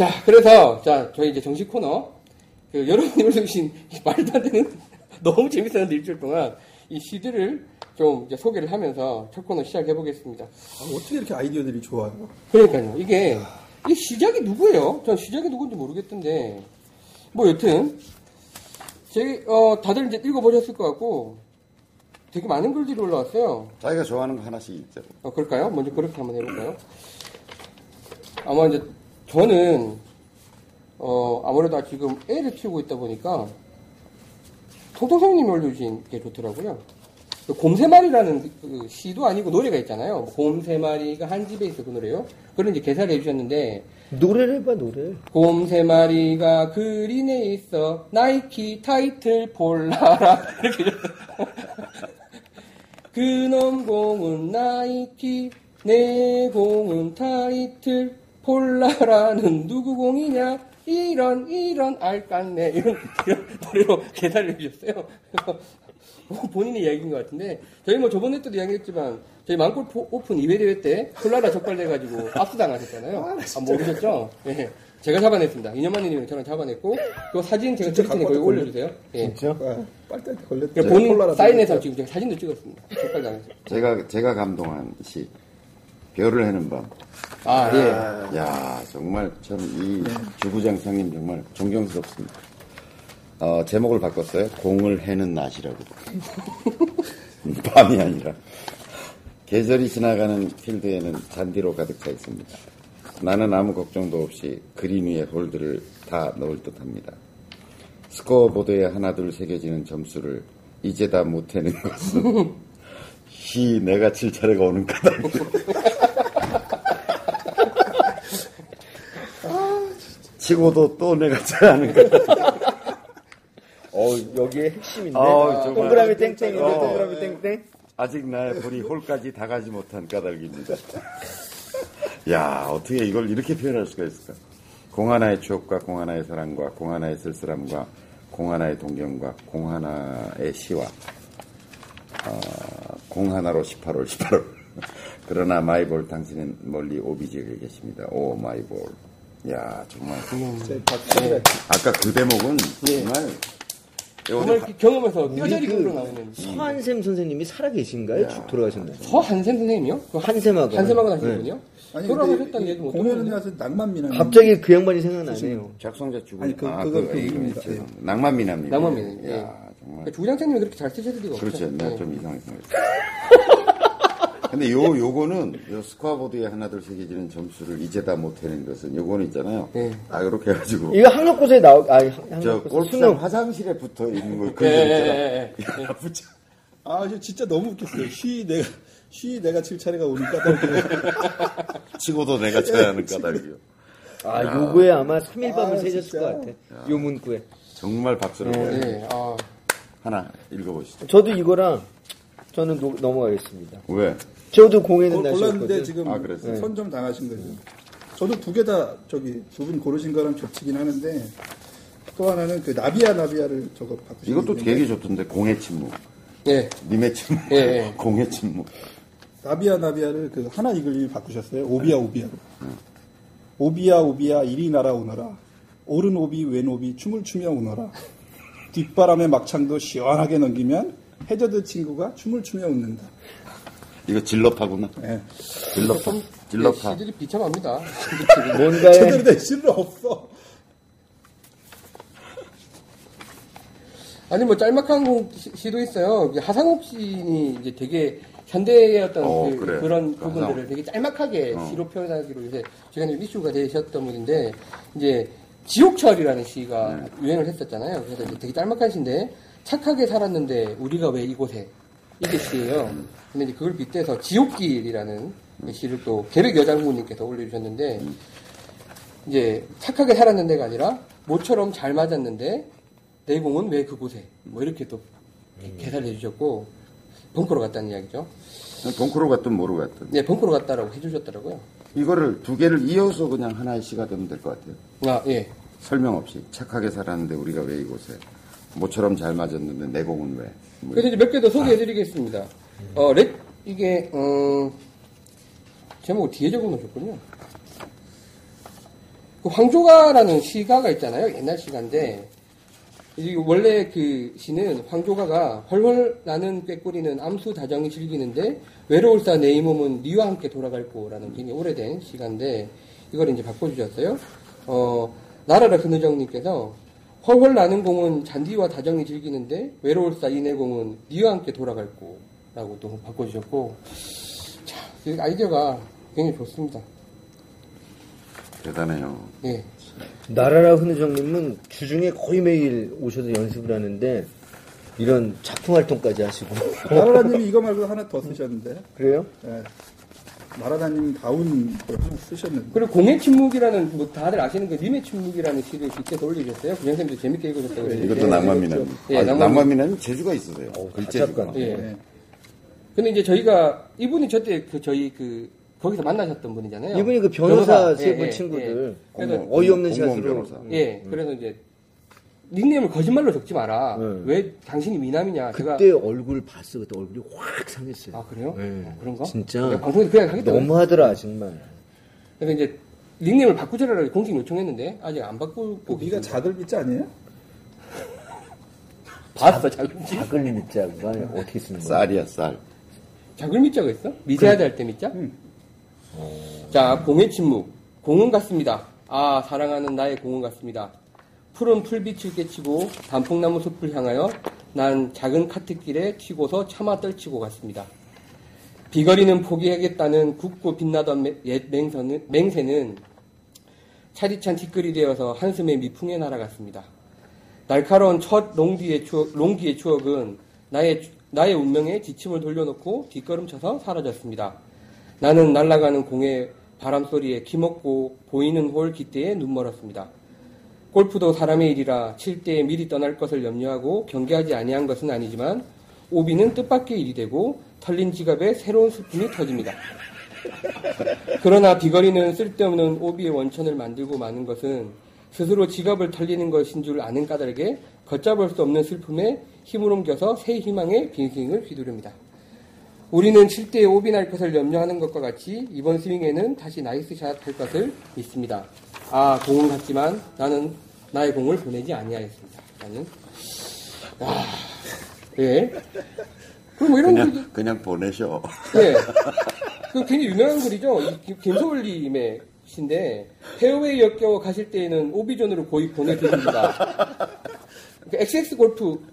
자, 그래서, 자, 저희 이제 정식 코너. 그 여러분이 올려주신 이 말도 안 되는 너무 재밌었는데 일주일 동안 이 시들을 좀 이제 소개를 하면서 첫 코너 시작해 보겠습니다. 아, 어떻게 이렇게 아이디어들이 좋아요? 그러니까요. 이게, 이 시작이 누구예요? 전 시작이 누군지 모르겠던데. 뭐 여튼, 제, 어, 다들 이제 읽어보셨을 것 같고, 되게 많은 글들이 올라왔어요. 자기가 좋아하는 거 하나씩 읽자. 어, 그럴까요? 먼저 그렇게 한번 해볼까요? 아마 이제 저는 어, 아무래도 지금 애를 키우고 있다 보니까 통통성님이 올려주신 게 좋더라고요. 그 곰새마리라는 그 시도 아니고 노래가 있잖아요. 곰새마리가 한 집에 있어 그 노래요. 그런 이제 개사를 해주셨는데 노래를 해봐 노래. 곰새마리가 그린에 있어 나이키 타이틀 폴라라 이렇게 그놈 공은 나이키 내 공은 타이틀 폴라라는 누구 공이냐 이런 이런 알깐네 이런, 이런 노래로 개사를 해주셨어요 그래서 본인의 이야기인 것 같은데 저희 뭐 저번에 때도 이야기했지만 저희 망골 포- 오픈 2회 대회 때 콜라라 적발돼가지고 압수당하셨잖아요 아, 모르셨죠? 예. 제가 잡아냈습니다. 이년만님이 저랑 잡아냈고 그 사진 제가 트위터에 거기 갖고 올려주세요. 예. 진짜? 아, 빨대 걸렸대. 그러니까 본인 사인해서. 지금 제가 사진도 찍었습니다. 적발당해서. 제가 제가 감동한 시 별을 해는 밤. 아, 예. 야 정말 참이 주부장상님 정말 존경스럽습니다. 어, 제목을 바꿨어요. 공을 해는 낮이라고. 밤이 아니라. 계절이 지나가는 필드에는 잔디로 가득 차 있습니다. 나는 아무 걱정도 없이 그린 위에 홀드를 다 넣을 듯 합니다. 스코어보드에 하나둘 새겨지는 점수를 이제 다 못해는 것은 히 내가 칠 차례가 오는 까닭. 치고도 또 내가 쳐야 하는 거다. 어 여기에 핵심인데. 아우, 정말. 동그라미 땡땡인데 어. 동그라미 땡땡. 아직 나의 볼이 홀까지 다 가지 못한 까닭입니다. 야, 어떻게 이걸 이렇게 표현할 수가 있을까? 공 하나의 추억과 공 하나의 사랑과 공 하나의 쓸쓸함과 공 하나의 동경과 공 하나의 시와 어, 공 하나로 18홀, 18홀. 그러나 마이볼 당신은 멀리 오비 지역에 계십니다. 오 마이볼. 야, 정말. 제 박수를 아까 그 대목은 예. 정말 정말 경험에서 뼈저리 그- 나오는. 서한샘 선생님이 살아계신가요? 쭉 돌아가셨나요? 서한샘 선생님이요? 그 한샘하고. 한샘하고 하신 네. 분이요? 아니 돌아가셨다는 얘기 못 들었는데. 나서 낭만미남 갑자기 그 양반이 생각나네요. 작성자 주부. 아니, 그- 그거 그 이름이 이름입니다. 죄송- 낭만미남님. 낭만미남, 예. 야, 정말. 그러니까 주장장님이 그렇게 잘 쓰실 리가 없죠. 그렇죠. 내가 예. 좀 이상하게 생각했어. 근데 요, 요거는, 요 스코어보드에 하나둘 새겨지는 점수를 이제 다 못해낸 것은 요거는 있잖아요. 예. 아, 이렇게 해가지고. 이거 학력고사에 나오, 아니, 저 학력고사 골프장 수능. 화장실에 붙어 있는 거, 예, 그거 예, 있잖아. 예, 예. 야, 붙여. 아, 저 진짜 너무 웃겼어요. 쉬 내가 쉬 내가 칠 차례가 오니까 딱 치고도 내가 쳐야 하는 까닭이요. 아, 요거에 아마 3일 밤을 아, 새셨을 진짜. 것 같아. 요 문구에. 정말 박수를 보내요. 예. 아, 하나 읽어보시죠. 저도 이거랑 저는 노- 넘어가겠습니다. 왜? 저도 공연은 골랐는데. 지금 아, 그랬어요? 선점 당하신 거죠. 저도 두 개 다 저기 두 분 고르신 거랑 겹치긴 하는데 또 하나는 그 나비야 나비야를 저거 바꾸신 이것도 게 되게 좋던데, 공의 침묵. 예. 님의 침묵. 예, 예. 공의 침묵. 나비야 나비야를 그 하나 이글 바꾸셨어요. 오비야 오비야로. 오비야 오비야 이리 날아오너라. 오른 오비 왼 오비 춤을 추며 오너라. 뒷바람의 막창도 시원하게 넘기면 해저드 친구가 춤을 추며 웃는다. 이거 질럽하구나. 예. 질럽하. 예, 질럽하. 시들이 비참합니다. 뭔가에 제대로 된 실로 없어. 아니 뭐 짤막한 곡 시- 시도 있어요. 이제 하상욱 시인이 이제 되게 현대의 어떤 어, 그, 그래. 런그 부분들을 하상욱. 되게 짤막하게 어. 시로 표현하기로 요새 시간이 이슈가 되셨던 분인데 이제 지옥철이라는 시가 네. 유행을 했었잖아요. 그래서 되게 짤막한 시인데 착하게 살았는데 우리가 왜 이곳에 이게 시예요. 근데 이제 그걸 빗대서 지옥길이라는 시를 또 계백 여장군님께서 올려주셨는데 이제 착하게 살았는데가 아니라 모처럼 잘 맞았는데 내 공은 왜 그곳에 뭐 이렇게 또 개사를 해주셨고 벙커로 갔다는 이야기죠. 벙커로 갔든 뭐로 갔든. 네, 벙커로 갔다라고 해주셨더라고요. 이거를 두 개를 이어서 그냥 하나의 시가 되면 될 것 같아요. 아, 예. 설명 없이 착하게 살았는데 우리가 왜 이곳에 모처럼 잘 맞았는데 내 공은 왜? 뭐 그래서 이제 몇 개 더 소개해드리겠습니다. 어, 렉, 이게, 어, 제목을 뒤에 적어 놓으셨군요. 그 황조가라는 시가가 있잖아요. 옛날 시가인데 이 원래 그 시는 황조가가 헐헐 나는 꾀꼬리는 암수 다정이 즐기는데 외로울사 내 이 몸은 니와 함께 돌아갈 거라는 굉장히 오래된 시가인데 이걸 이제 바꿔주셨어요. 어 나라라 근우정님께서 헐헐 나는 공은 잔디와 다정이 즐기는데 외로울사 이내 공은 니와 함께 돌아갈 거라고 또 바꿔주셨고 자, 이 아이디어가 굉장히 좋습니다. 대단해요. 예. 나라라 흔우정님은 주중에 거의 매일 오셔서 연습을 하는데 이런 작품 활동까지 하시고 나라라님이 이거 말고 하나 더 쓰셨는데. 그래요? 예. 나라라님 다운 걸 하나 쓰셨는데. 그리고 공의 침묵이라는 뭐 다들 아시는 그 님의 침묵이라는 시를 빗대서 올리셨어요. 구장쌤도 재밌게 읽으셨다고 그러는데. 이것도 낭만미남. 예, 아, 낭만미- 낭만미남은 재주가 있으세요. 글재주가. 가짜감. 예. 예. 근데 이제 저희가 이분이 저때 그 저희 그 거기서 만나셨던 분이잖아요. 이분이 그 변호사 세 예, 분 예, 친구들 그래서 공무원, 어이없는 샷으로 변호사. 예. 예, 그래서 이제 닉네임을 거짓말로 적지 마라. 네. 왜 당신이 미남이냐? 제가 그때 얼굴 봤어 그때 얼굴이 확 상했어요. 아 그래요? 네. 어, 그런가? 진짜 내가 방송에서 그냥 하겠다. 너무하더라 정말. 그래서 이제 닉네임을 바꾸자라고 공식 요청했는데 아직 안 바꾸고 그 네가 믿지 아니에요? 봤어 작을 밑자가 어떻게 쓰는 거야? 쌀이야, 쌀. 작을미자가 있어? 미세하다 할때 미자? 자 공의 침묵 공은 같습니다. 아 사랑하는 나의 공은 같습니다. 푸른 풀빛을 깨치고 단풍나무 숲을 향하여 난 작은 카트길에 튀고서 차마 떨치고 갔습니다. 비거리는 포기하겠다는 굳고 빛나던 맹- 옛 맹서는, 맹세는 차디찬 티끌이 되어서 한숨에 미풍에 날아갔습니다. 날카로운 첫 롱디의 추억, 롱기의 추억은 나의, 나의 운명에 지침을 돌려놓고 뒷걸음쳐서 사라졌습니다. 나는 날아가는 공의 바람 소리에 기먹고 보이는 홀 깃대에 눈멀었습니다. 골프도 사람의 일이라 칠 때에 미리 떠날 것을 염려하고 경계하지 아니한 것은 아니지만 오비는 뜻밖의 일이 되고 털린 지갑에 새로운 스푼이 터집니다. 그러나 비거리는 쓸데없는 오비의 원천을 만들고 마는 것은 스스로 지갑을 털리는 것인 줄 아는 까닭에 걷잡을 수 없는 슬픔에 힘을 옮겨서 새 희망의 빈스윙을 휘두릅니다. 우리는 칠 때에 오비 날 것을 염려하는 것과 같이 이번 스윙에는 다시 nice shot 할 것을 믿습니다. 아, 공은 같지만 나는 나의 공을 보내지 아니하였습니다. 나는 아, 예. 그리고 뭐 이런 글이 그냥, 그냥 보내셔. 예. 그 굉장히 유명한 글이죠. 이 김- 김소월님의 시인데 페어웨이 역겨워 가실 때에는 오비존으로 고이 보내드립니다. 그 XX 골프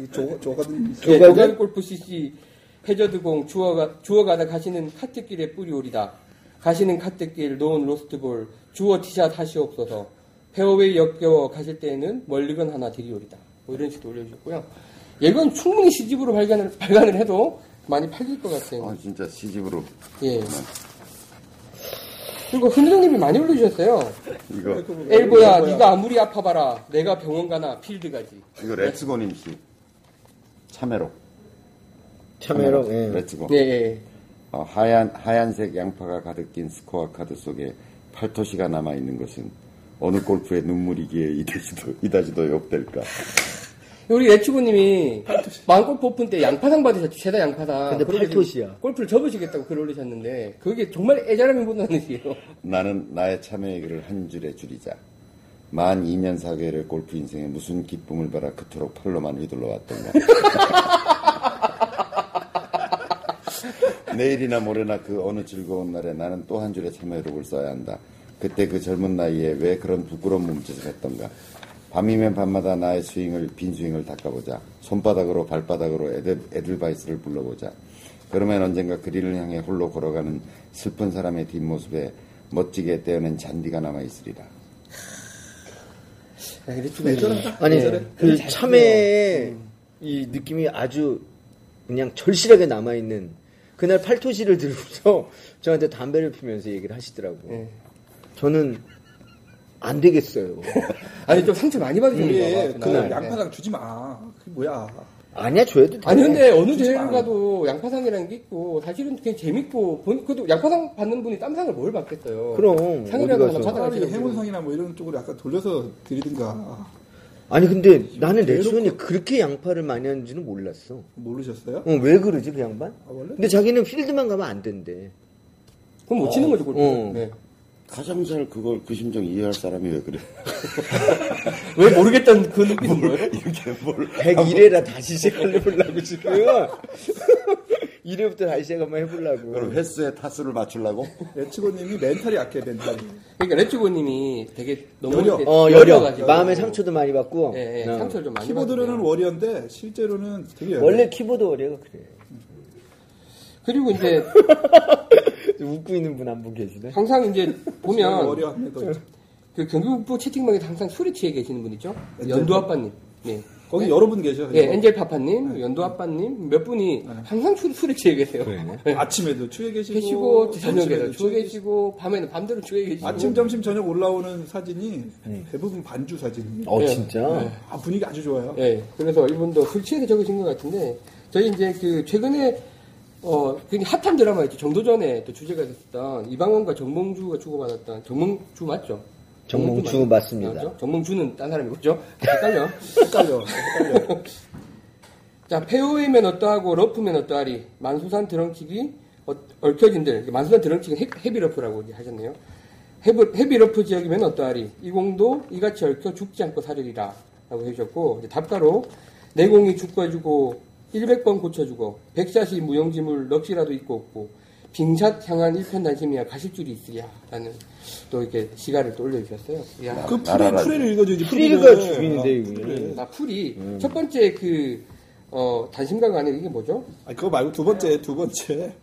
이 조, 조가든 예, 조간 골프 CC 해저드공 주워가, 주워가다 가시는 카트길에 뿌리오리다. 가시는 카트길 놓은 로스트볼 주워 티샷 하시옵소서. 페어웨이 역겨워 가실 때에는 멀리건 하나 드리오리다. 뭐 이런 식으로 올려주셨고요. 예, 이건 충분히 시집으로 발간을, 발간을 해도 많이 팔릴 것 같아요. 아, 진짜 시집으로. 예. 그리고 흔들형님이 많이 올려주셨어요. 이거, 엘보야, 네가 아무리 아파봐라. 내가 병원 가나 필드 가지. 이거 레츠고님 씨. 참회록. 참회록 예. 레츠고. 네, 예. 어, 하얀, 하얀색 양파가 가득 낀 스코어 카드 속에 팔토시가 남아 있는 것은 어느 골퍼의 눈물이기에 이다지도, 이다지도 욕될까. 우리 레츠고님이 마음골프 오픈 때 양파상 받으셨죠. 최다 양파상. 근데 팔토시야. 골프를 접으시겠다고 글 올리셨는데 그게 정말 애절함이 묻어나는 시예요. 나는 나의 참여의 글을 한 줄에 줄이자. 만 2년 사계를 골프 인생에 무슨 기쁨을 바라 그토록 팔로만 휘둘러 왔던가. 내일이나 모레나 그 어느 즐거운 날에 나는 또 한 줄의 참여록을 써야 한다. 그때 그 젊은 나이에 왜 그런 부끄러운 몸짓을 했던가. 밤이면 밤마다 나의 스윙을 빈 스윙을 닦아보자. 손바닥으로 발바닥으로 에들, 에들바이스를 불러보자. 그러면 언젠가 그린을 향해 홀로 걸어가는 슬픈 사람의 뒷모습에 멋지게 떼어낸 잔디가 남아 있으리라. 네, 레츠고님. 아니 네. 그잘 참외의 이 느낌이 아주 그냥 절실하게 남아 있는 그날 팔토시를 들고서 저한테 담배를 피면서 얘기를 하시더라고. 요 예. 저는 안 되겠어요. 아니 좀 상처 많이 받으셨나 이게 봐. 그. 양파당 주지 마. 그게 뭐야? 아니야 줘도 돼. 아니 근데 어느 대회를 마. 가도 양파상이라는 게 있고 사실은 그냥 재밌고 본, 그래도 양파상 받는 분이 땀상을 뭘 받겠어요. 그럼 상이라도 분은. 해문상이나 뭐 이런 쪽으로 약간 돌려서 드리든가. 아니 근데 나는 레츠원이 그렇게 양파를 많이 하는지는 몰랐어. 모르셨어요? 어, 왜 그러지 그 양반? 아, 원래? 근데 자기는 필드만 가면 안 된대. 그럼 못 치는 거죠 골프. 어. 네. 가장 잘 그걸 그 심정 이해할 사람이 왜 그래? 왜 모르겠다는 그 느낌인 거예요? 이렇게 뭘 101회라 다시 시작해보려고 지금. 1회부터 다시 한번 해보려고. 그럼 횟수의 타수를 맞추려고? 레츠고님이 멘탈이 약해 멘탈이. 그러니까 레츠고님이 되게 너무 여려. 어, 여려. 여려가지고. 마음의 상처도 많이 받고. 예, 예, 어. 상처를 좀 많이 키보드로는 받았대요. 워리어인데 실제로는 되게 여려. 원래 키보드 워리어가 그래. 그리고 이제 웃고 있는 분한분 계시네. 항상 이제 보면. 그 경기북부 채팅방에 항상 취해 계시는 분 있죠? 연두 아빠님. 네. 거기 여러 분 계셔. 예, 엔젤 파파님, 연두 아빠님 몇 분이 항상 술, 술에 취해 계세요. 네. 아침에도 추에 계시고, 계시고 저녁에도 추에 계시고 밤에는 밤대로 추해 계시고 아침, 점심, 저녁 올라오는 사진이 대부분 반주 사진이에요. 어, 예. 진짜? 아, 분위기 아주 좋아요. 예, 그래서 이분도 술 취해서 적으신 것 같은데 저희 이제 그 최근에 어 굉장히 핫한 드라마 있죠 정도전에 또 주제가 됐었던 이방원과 정몽주가 주고받았던 정몽주 맞죠? 정몽주 맞- 맞습니다. 맞죠? 정몽주는 딴 사람이고 그죠? 헷갈려. 헷갈려. 헷갈려. 자, 페어웨이면 어떠하고 러프면 어떠하리. 만수산 드렁칡이 어, 얽혀진들. 만수산 헤, heavy 러프라고 하셨네요. heavy, heavy 러프 지역이면 어떠하리. 이 공도 이같이 얽혀 죽지 않고 살으리라. 라고 해주셨고, 이제 답가로 내공이 죽고 죽어 100번 고쳐주고 백샷이 무용지물 넋이라도 있고 없고 빙샷 향한 일편단심이야 가실줄이 있으랴 라는 또 이렇게 시가를 또 올려주셨어요. 이야. 그 풀이. 풀이를 읽어줘야지. 풀이가. 주인인데, 아, 이게. 아, 풀이 첫 번째 그 어, 단심가가 아니라 이게 뭐죠? 아, 그거 말고 두 번째, 두 번째.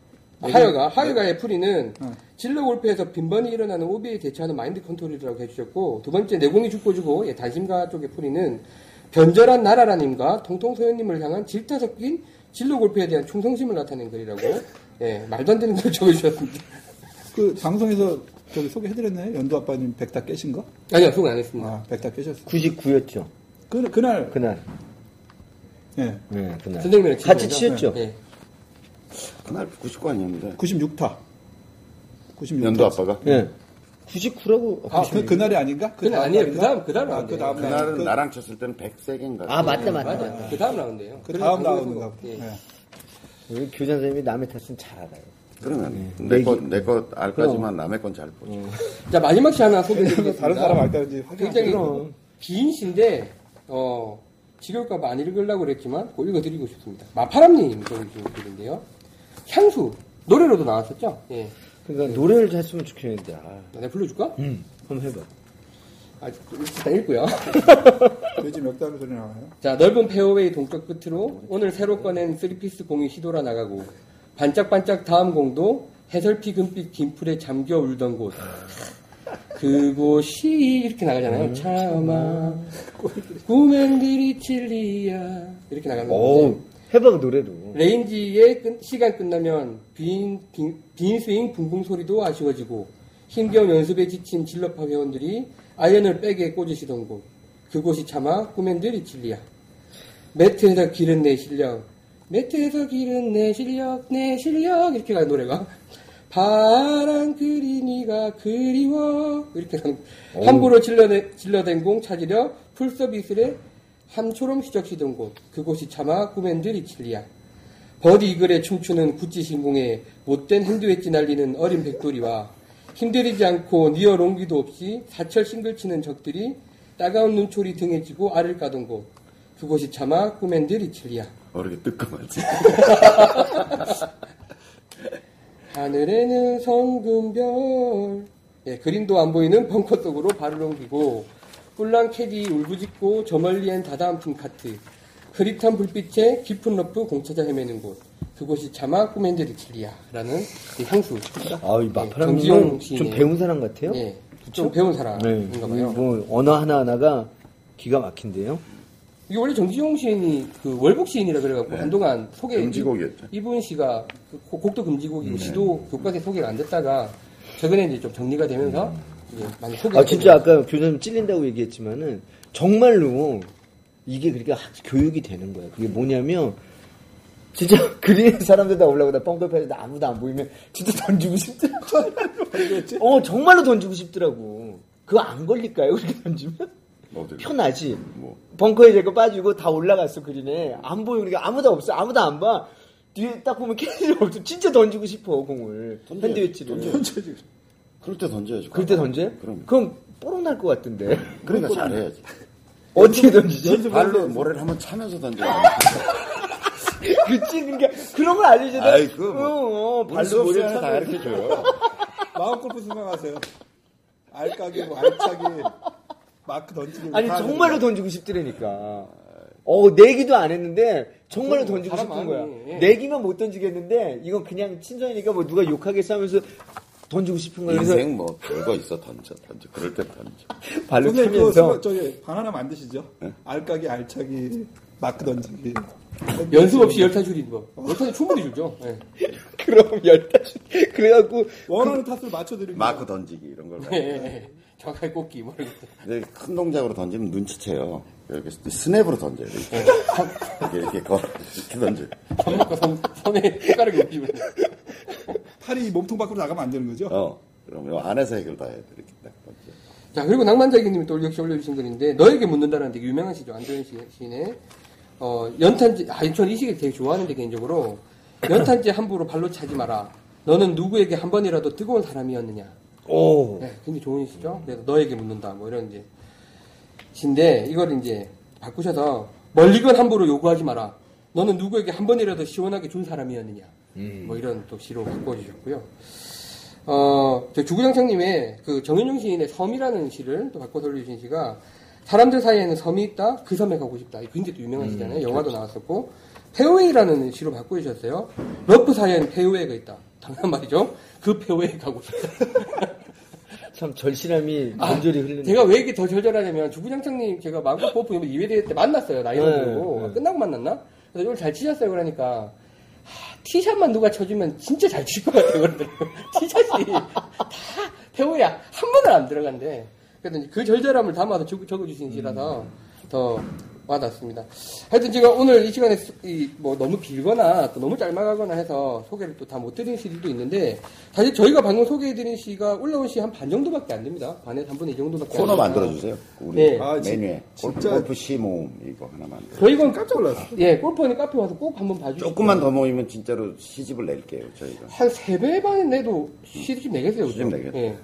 하여가 하여가의 풀이는 어. 질러 골프에서 빈번히 일어나는 오비에 대처하는 마인드 컨트롤이라고 해주셨고 두 번째 내공이 죽고 죽고 예, 단심가 쪽의 풀이는 변절한 나라라님과 통통소연님을 향한 질타 섞인 질러 골프에 대한 충성심을 나타낸 글이라고 예, 말도 안 되는 걸 적어주셨습니다. 그 방송에서 저기 소개해드렸나요? 연두 아빠님 백다 깨신 거? 아니요 소개 안 했습니다. 아, 백다 깨셨어. 99였죠. 그, 그날, 그날. 예, 네, 그날. 선생님이랑 같이. 치셨죠? 예. 그날 99 아니었는데 96타. 96타. 연두 아빠가 예. 99라고. 아, 그, 그날이 아닌가? 그날 다음 아니에요. 그 다음- 그 다음 아. 그 다음 날. 그날은 그, 나랑 쳤을 때는 100세개인가 아, 맞다, 맞다. 맞아요. 그 다음 라운드예요. 그 다음 나오는가 보다. 예. 예. 우리 교장 선생님이 남의 탓은 잘 알아요. 그러면 내기. 내거 알까지만 남의 건 잘 보죠. 자 마지막 시 하나 소개해드리겠습니다. 다른 사람 알까지 확인. 굉장히 긴 시인데 어 지겨울까봐 안 읽으려고 그랬지만 꼭 읽어드리고 싶습니다. 마파람님 적어주신 글인데요. 향수 노래로도 나왔었죠. 예, 그러니까 노래를 했으면 좋겠는데. 아. 내가 불러줄까? 음. 한번 해봐. 아, 일단 읽고요. 돼지 멱다리 소리 나와요. 자, 넓은 페어웨이 동쪽 끝으로 오늘 새로 꺼낸 three piece 공이 휘돌아 나가고 반짝반짝 다음 공도 해설피 금빛 긴 풀에 잠겨 울던 곳. 그곳이 이렇게 나가잖아요. 차마 꿈엔들 잊힐리야 이렇게 나가는 해봐, 노래로. 레인지의 끝- 시간 끝나면 빈, 빈, 빈 스윙 붕붕 소리도 아쉬워지고 힘겨운 연습에 지친 질러파 회원들이 아이언을 백에 꽂으시던 곳. 그곳이 차마 꿈엔들 잊힐리야. 매트에서 기른 내 실력. 매트에서 기른 내 실력 내 실력. 이렇게 가는 노래가. 파란 그린이가 그리워. 이렇게 가는 함부로 질러내, 질러댄 공 찾으려 풀섶 이슬에 함초롬 휘적시던 곳. 그곳이 차마 꿈엔들 잊힐리야. 버디 이글에 춤추는 구찌 신공에 못된 hand wedge 날리는 어린 백돌이와 힘들이지 않고 near 롱기도 없이 사철 싱글 치는 적들이 따가운 눈초리 등에 지고 알을 까던 곳. 그곳이 차마 꿈엔들 잊힐리야. 어떻게 뜨끔하지? 하늘에는 성근 별. 예, 그림도 안 보이는 벙커 속으로 발을 옮기고 뿔랑 캐디 울부짖고 저 멀리엔 다다음 팀 카트. 흐릿한 불빛에 깊은 러프 공 찾아 헤매는 곳 그곳이 차마 꾸맨들이 진리야 라는 이 향수 아, 이 정지용 마파랑님은 좀 배운 사람 같아요? 예, 좀 배운 네. 사람인가 봐요 뭐, 언어 하나 하나가 기가 막힌데요? 이게 원래 정지용 시인이 그 월북 시인이라 그래갖고 한동안 소개 금지곡이었죠. 이분 씨가 그 고- 곡도 금지곡이고 시도 교과서에 소개가 안 됐다가 최근에 이제 좀 정리가 되면서 이제 많이 소개가 아, 진짜 아까 교수님 찔린다고 얘기했지만은, 정말로 이게 그렇게 하- 교육이 되는 거야. 그게 뭐냐면, 진짜 그린 사람들 다 올라오다 뻥커패에서 아무도 안 보이면 진짜 던지고 싶더라고. 어, 정말로 던지고 싶더라고. 그거 안 걸릴까요? 그렇게 던지면? 어디 편하지. 뭐 벙커에 제거 빠지고 다 올라갔어 그린에 안 보여 그러니까 아무도 없어 아무도 안 봐. 뒤에 딱 보면 캐리가 없어. 진짜 던지고 싶어 공을 핸드웨치를. 그럴 때 던져야죠. 그럴 때 던져요? 그럼. 그럼 뽀록 날 것 같은데. 그러니까 잘해야지. 어떻게 던지지? 발로 모래를 한번 차면서 던져야 그치, 그러니까 그런 걸 알려줘야 돼. 아이, 그거 뭐. 어, 어, 발로 발로 모래 모래 다 차면. 가르쳐줘요. 마음 골프 생각하세요. 알까기, 뭐 알차기, 마크 던지기. 아니 다 정말로. 던지고 싶더라니까. 어 내기도 안 했는데 정말로 그럼 던지고 싶은 거야. 예. 내기만 못 던지겠는데 이건 그냥 친선이니까 뭐 누가 욕하겠어 하면서 던지고 싶은. 그래서 인생 뭐 별거 있어 던져 던져. 그럴 때 던져. 발로 차면서 저기 바나나 만드시죠? 알까기, 알차기, 마크 던지기. 연습 없이 열타 줄이는 거. 열타는 충분히 줄죠. 예. 그럼 열다시 그래갖고 원하는 타수를 맞춰드리는 마크 던지기 이런 걸. 예, 예. 정확하게 꽂기 뭐 이런 거. 근데 큰 동작으로 던지면 눈치채요. 이렇게 스냅으로 던져요. 이렇게, 이렇게, 이렇게 걸어 이렇게 던져. 밥 먹고 손, 손에 손가락이 움직이면. 팔이 몸통 밖으로 나가면 안 되는 거죠? 어. 그럼 요 안에서 해결 다 해야 돼. 이렇게 딱 던져. 자, 그리고 낭만자기님이 또 역시 올려주신 글인데, 너에게 묻는다는 되게 유명한 시죠. 안도현 시- 시인의. 어, 연탄재, 아, 저는 이 시를 되게 좋아하는데, 개인적으로. 연탄재 함부로 발로 차지 마라. 너는 누구에게 한 번이라도 뜨거운 사람이었느냐. 오 네, 굉장히 좋은 시죠. 그래서 너에게 묻는다. 뭐 이런 이제. 시인데, 이걸 이제 바꾸셔서, 멀리건 함부로 요구하지 마라. 너는 누구에게 한 번이라도 시원하게 준 사람이었느냐. 뭐 이런 또 시로 바꿔 주셨고요. 어, 저 주구장창님의 그 정현종 시인의 섬이라는 시를 또 바꿔서 올려주신 시가 사람들 사이에는 섬이 있다, 그 섬에 가고 싶다. 이 굉장히 또 유명한 시잖아요. 영화도 나왔었고. 페어웨이라는 시로 바꾸셨어요. 러프 사이에는 페어웨이가 있다. 당연 말이죠. 그 페어웨이 가고 싶다. 참 절실함이 흐르는 아, 제가 왜 이게 더 절절하냐면 주구장창님 제가 마구 버프 이번 2회 때 만났어요. 나이로 네, 들고. 네. 끝나고 만났나? 그래서 오늘 잘 치셨어요. 그러니까 하, 티샷만 누가 쳐주면 진짜 잘 칠 것 같아요. 티샷이 다 페어웨이야. 한 번을 안 들어간대. 그래서 그 절절함을 담아서 적- 적어주신 시라서 더 와닿습니다. 하여튼 제가 오늘 이 시간에 이, 뭐 너무 길거나 또 너무 짤막하거나 해서 소개를 또 다 못 드린 시들도 있는데 사실 저희가 방금 소개해드린 시가 올라온 시 한 반 정도밖에 안 됩니다. 반에서 한 분의 이 정도밖에 코너. 만들어주세요. 우리 네. 아, 진- 메뉴에. 진짜- 골프 시 모음 이거 하나 만들어. 저희 건 깜짝 놀랐어요. 예, 골퍼니 카페 와서 꼭 한번 봐주시고. 조금만 더 모이면 진짜로 시집을 낼게요. 저희가. 한세배반 내도 시집 내겠어요. 시집? 내겠죠. 예.